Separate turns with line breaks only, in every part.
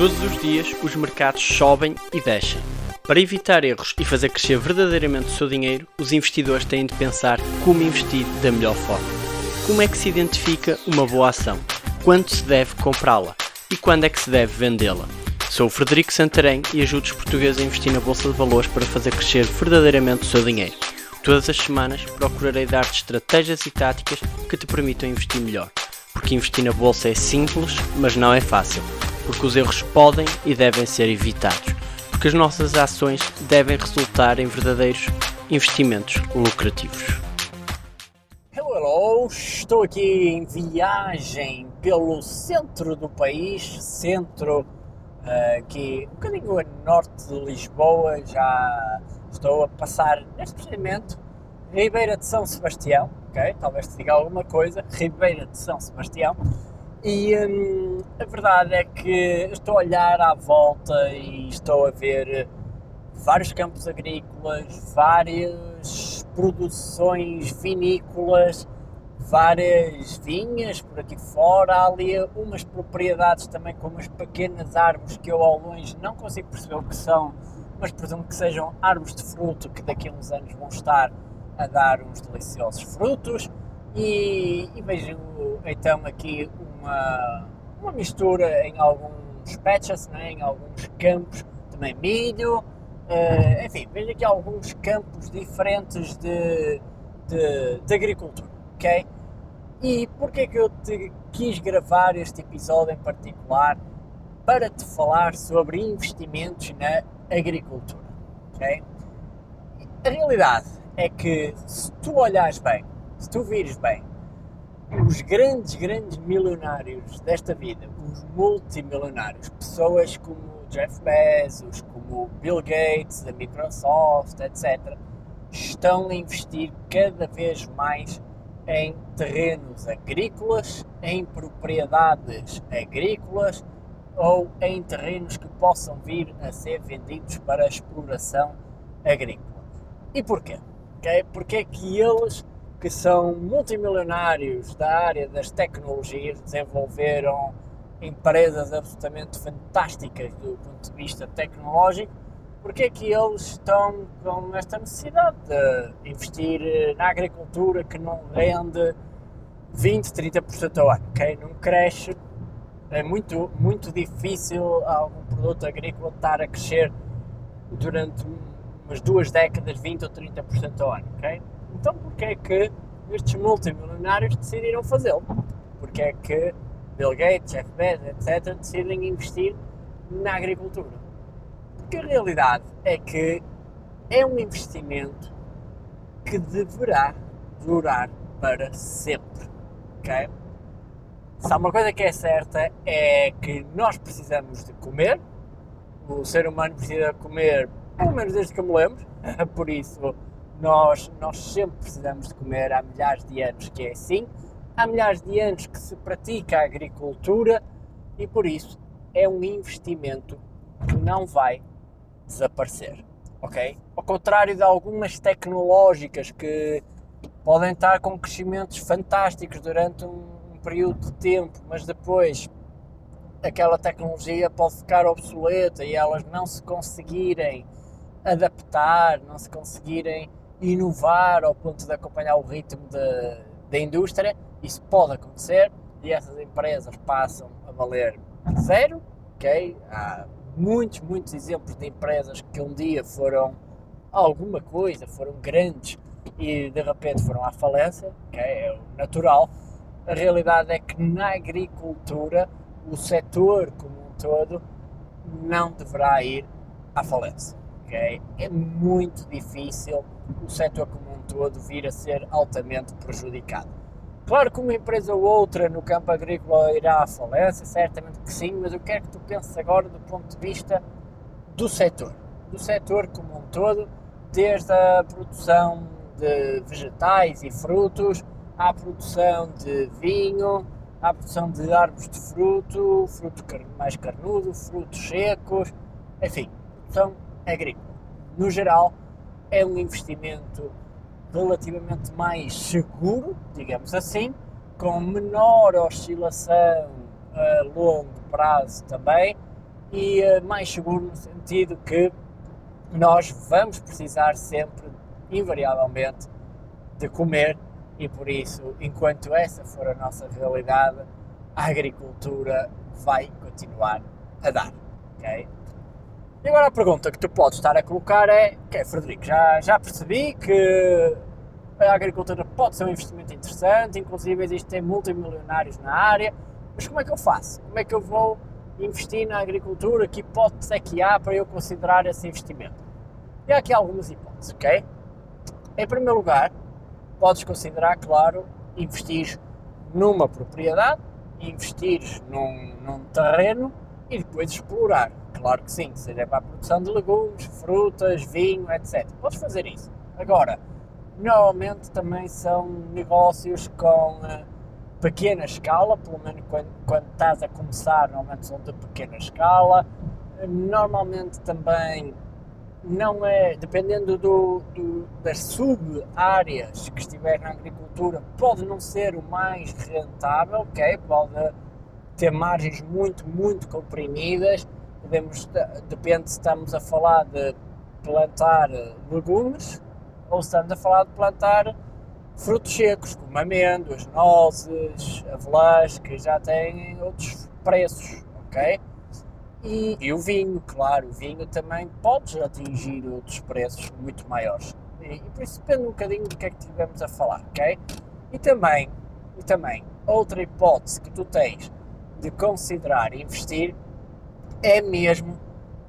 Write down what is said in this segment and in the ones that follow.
Todos os dias os mercados sobem e descem. Para evitar erros e fazer crescer verdadeiramente o seu dinheiro, os investidores têm de pensar como investir da melhor forma. Como é que se identifica uma boa ação? Quando se deve comprá-la? E quando é que se deve vendê-la? Sou o Frederico Santarém e ajudo os portugueses a investir na Bolsa de Valores para fazer crescer verdadeiramente o seu dinheiro. Todas as semanas procurarei dar-te estratégias e táticas que te permitam investir melhor. Porque investir na Bolsa é simples, mas não é fácil porque os erros podem e devem ser evitados, porque as nossas ações devem resultar em verdadeiros investimentos lucrativos.
Hello, hello! Estou aqui em viagem pelo centro do país, centro uh, aqui um bocadinho a norte de Lisboa, já estou a passar neste momento Ribeira de São Sebastião, ok? Talvez te diga alguma coisa, Ribeira de São Sebastião e hum, a verdade é que estou a olhar à volta e estou a ver vários campos agrícolas, várias produções vinícolas, várias vinhas por aqui fora, há ali umas propriedades também com umas pequenas árvores que eu ao longe não consigo perceber o que são, mas presumo que sejam árvores de fruto que daqui a uns anos vão estar a dar uns deliciosos frutos. E, e vejo então aqui uma, uma mistura em alguns patches, né, em alguns campos, também milho, uh, enfim, vejo aqui alguns campos diferentes de, de, de agricultura, ok? E porquê que eu te quis gravar este episódio em particular? Para te falar sobre investimentos na agricultura, ok? A realidade é que se tu olhares bem se tu vires bem, os grandes, grandes milionários desta vida, os multimilionários, pessoas como Jeff Bezos, como Bill Gates, da Microsoft, etc., estão a investir cada vez mais em terrenos agrícolas, em propriedades agrícolas ou em terrenos que possam vir a ser vendidos para exploração agrícola. E porquê? Okay? Porque é que eles que são multimilionários da área das tecnologias, desenvolveram empresas absolutamente fantásticas do ponto de vista tecnológico, porque é que eles estão com esta necessidade de investir eh, na agricultura que não rende 20, 30% ao ano, ok? Não cresce, é muito, muito difícil algum produto agrícola estar a crescer durante umas duas décadas 20 ou 30% ao ano, ok? Então porquê é que estes multimilionários decidiram fazê-lo? Porquê é que Bill Gates, Jeff Bezos, etc. decidem investir na agricultura? Porque a realidade é que é um investimento que deverá durar para sempre, ok? Se há uma coisa que é certa é que nós precisamos de comer, o ser humano precisa comer pelo menos desde que eu me lembro, por isso nós, nós sempre precisamos de comer, há milhares de anos que é assim, há milhares de anos que se pratica a agricultura e por isso é um investimento que não vai desaparecer, ok? Ao contrário de algumas tecnológicas que podem estar com crescimentos fantásticos durante um, um período de tempo, mas depois aquela tecnologia pode ficar obsoleta e elas não se conseguirem adaptar, não se conseguirem inovar ao ponto de acompanhar o ritmo da indústria, isso pode acontecer e essas empresas passam a valer zero, ok? Há muitos, muitos exemplos de empresas que um dia foram alguma coisa, foram grandes e de repente foram à falência, ok? É natural. A realidade é que na agricultura o setor como um todo não deverá ir à falência ok? É muito difícil o setor como um todo vir a ser altamente prejudicado. Claro que uma empresa ou outra no campo agrícola irá à falência, certamente que sim, mas eu quero que tu penses agora do ponto de vista do setor, do setor como um todo, desde a produção de vegetais e frutos, à produção de vinho, à produção de árvores de fruto, fruto mais carnudo, frutos secos, enfim, produção agrícola. No geral, é um investimento relativamente mais seguro, digamos assim, com menor oscilação a longo prazo também e uh, mais seguro no sentido que nós vamos precisar sempre, invariavelmente, de comer e por isso, enquanto essa for a nossa realidade, a agricultura vai continuar a dar. Okay? E agora a pergunta que tu podes estar a colocar é, que é Frederico, já, já percebi que a agricultura pode ser um investimento interessante, inclusive existem multimilionários na área, mas como é que eu faço? Como é que eu vou investir na agricultura? Que hipóteses é que há para eu considerar esse investimento? E há aqui algumas hipóteses, ok? Em primeiro lugar, podes considerar, claro, investir numa propriedade, investir num, num terreno e depois explorar. Claro que sim, seja para a produção de legumes, frutas, vinho, etc. Podes fazer isso. Agora, normalmente também são negócios com uh, pequena escala, pelo menos quando, quando, estás a começar, normalmente são de pequena escala. Normalmente também não é, dependendo do, do, das sub-áreas que estiver na agricultura, pode não ser o mais rentável, ok? Pode ter margens muito, muito comprimidas. Podemos, depende se estamos a falar de plantar legumes ou se estamos a falar de plantar frutos secos, como amêndoas, nozes, avelãs, que já têm outros preços, ok? E, e, o vinho, claro, o vinho também pode atingir outros preços muito maiores. E, e, por isso depende um bocadinho do que é que estivemos a falar, ok? E também, e também, outra hipótese que tu tens de considerar investir é mesmo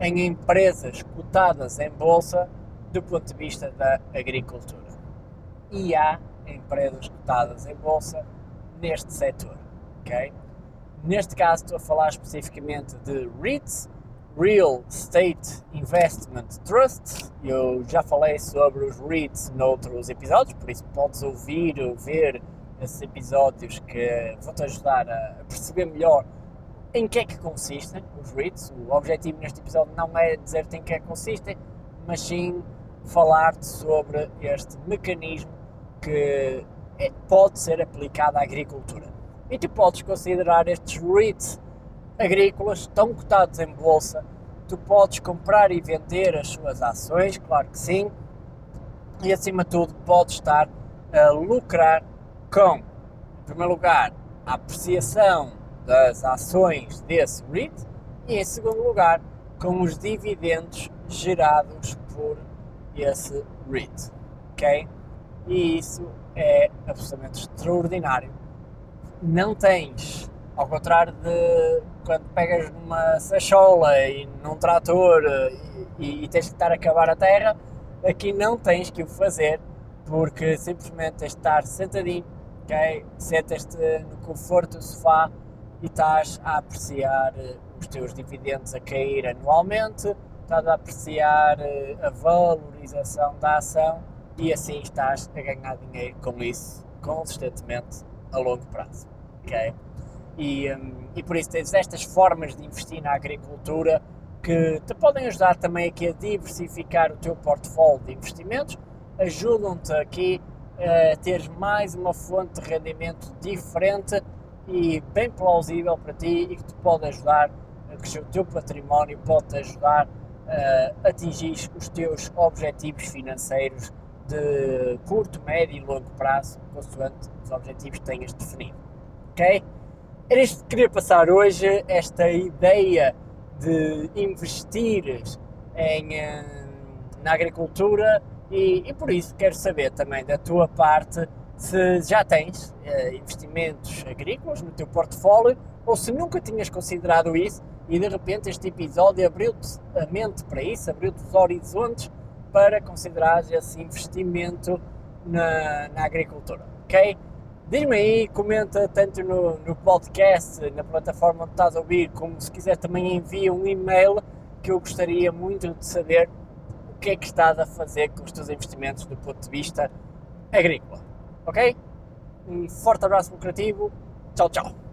em empresas cotadas em bolsa do ponto de vista da agricultura. E há empresas cotadas em bolsa neste setor, ok? Neste caso estou a falar especificamente de REITs, Real Estate Investment Trust. Eu já falei sobre os REITs noutros episódios, por isso podes ouvir ou ver esses episódios que vão-te ajudar a perceber melhor em que é que consistem os REITs. O objetivo neste episódio não é dizer-te em que é que consistem, mas sim falar-te sobre este mecanismo que é, pode ser aplicado à agricultura e tu podes considerar estes REITs agrícolas estão cotados em bolsa, tu podes comprar e vender as suas ações, claro que sim, e acima de tudo podes estar a lucrar com, em primeiro lugar, a apreciação das ações desse REIT e em segundo lugar, com os dividendos gerados por esse REIT, ok? E isso é absolutamente extraordinário não tens, ao contrário de quando pegas numa sachola e num trator e, e, tens que estar a cavar a terra, aqui não tens que o fazer porque simplesmente tens de estar sentadinho, ok? Sentas-te no conforto do sofá e estás a apreciar eh, os teus dividendos a cair anualmente, estás a apreciar eh, a valorização da ação e assim estás a ganhar dinheiro com isso consistentemente a longo prazo ok? E, um, e por isso tens estas formas de investir na agricultura que te podem ajudar também aqui a diversificar o teu portfólio de investimentos, ajudam-te aqui a teres mais uma fonte de rendimento diferente e bem plausível para ti e que te pode ajudar crescer o teu património, pode-te ajudar a atingir os teus objetivos financeiros de curto, médio e longo prazo, consoante os objetivos que tenhas definido ok? Era isto que queria passar hoje, esta ideia de investir em, eh, na agricultura e, e, por isso quero saber também da tua parte se já tens uh, investimentos agrícolas no teu portfólio ou se nunca tinhas considerado isso e de repente este episódio abriu-te a mente para isso, abriu-te os horizontes para considerar esse investimento na, na agricultura, ok? Diz-me aí, comenta tanto no, no podcast, na plataforma onde estás a ouvir, como se quiser também envia um e-mail que eu gostaria muito de saber o que é que estás a fazer com os teus investimentos do ponto de vista agrícola. Ok? Um forte abraço lucrativo. Tchau, tchau.